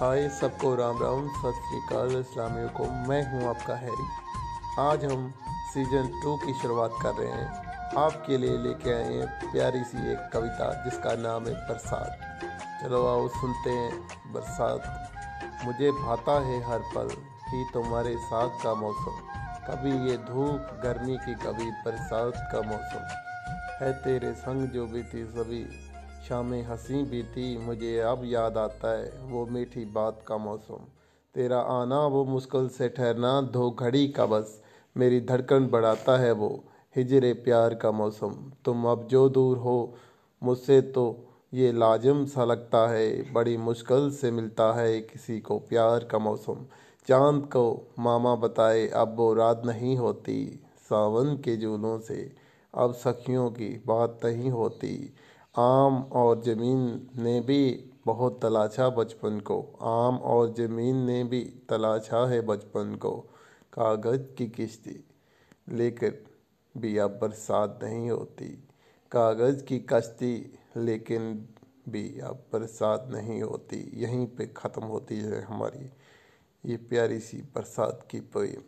हाय, सबको राम राम, सत श्रीकाल अलैक्म मैं हूँ आपका हैरी। आज हम सीज़न टू की शुरुआत कर रहे हैं। आपके लिए लेके आए हैं प्यारी सी एक कविता, जिसका नाम है बरसात। चलो आओ, सुनते हैं बरसात। मुझे भाता है हर पल, ही तुम्हारे साथ का मौसम। कभी ये धूप, गर्मी की कभी बरसात का मौसम। है तेरे संग जो बीती सभी शामें हँसी भी थी मुझे अब याद आता है वो मीठी बात का मौसम। तेरा आना वो मुश्किल से ठहरना, दो घड़ी का बस। मेरी धड़कन बढ़ाता है वो हिजरे प्यार का मौसम। तुम अब जो दूर हो मुझसे तो ये लाजम सा लगता है। बड़ी मुश्किल से मिलता है किसी को प्यार का मौसम। चाँद को मामा बताए, अब वो रात नहीं होती। सावन के जूनों से अब सखियों की बात नहीं होती। आम और ज़मीन ने भी बहुत तलाशा बचपन को। आम और ज़मीन ने भी तलाशा है बचपन को। कागज़ की किश्ती लेकर भी अब बरसात नहीं होती। कागज़ की कश्ती लेकिन भी अब बरसात नहीं होती। यहीं पे ख़त्म होती है हमारी ये प्यारी सी बरसात की पोएम।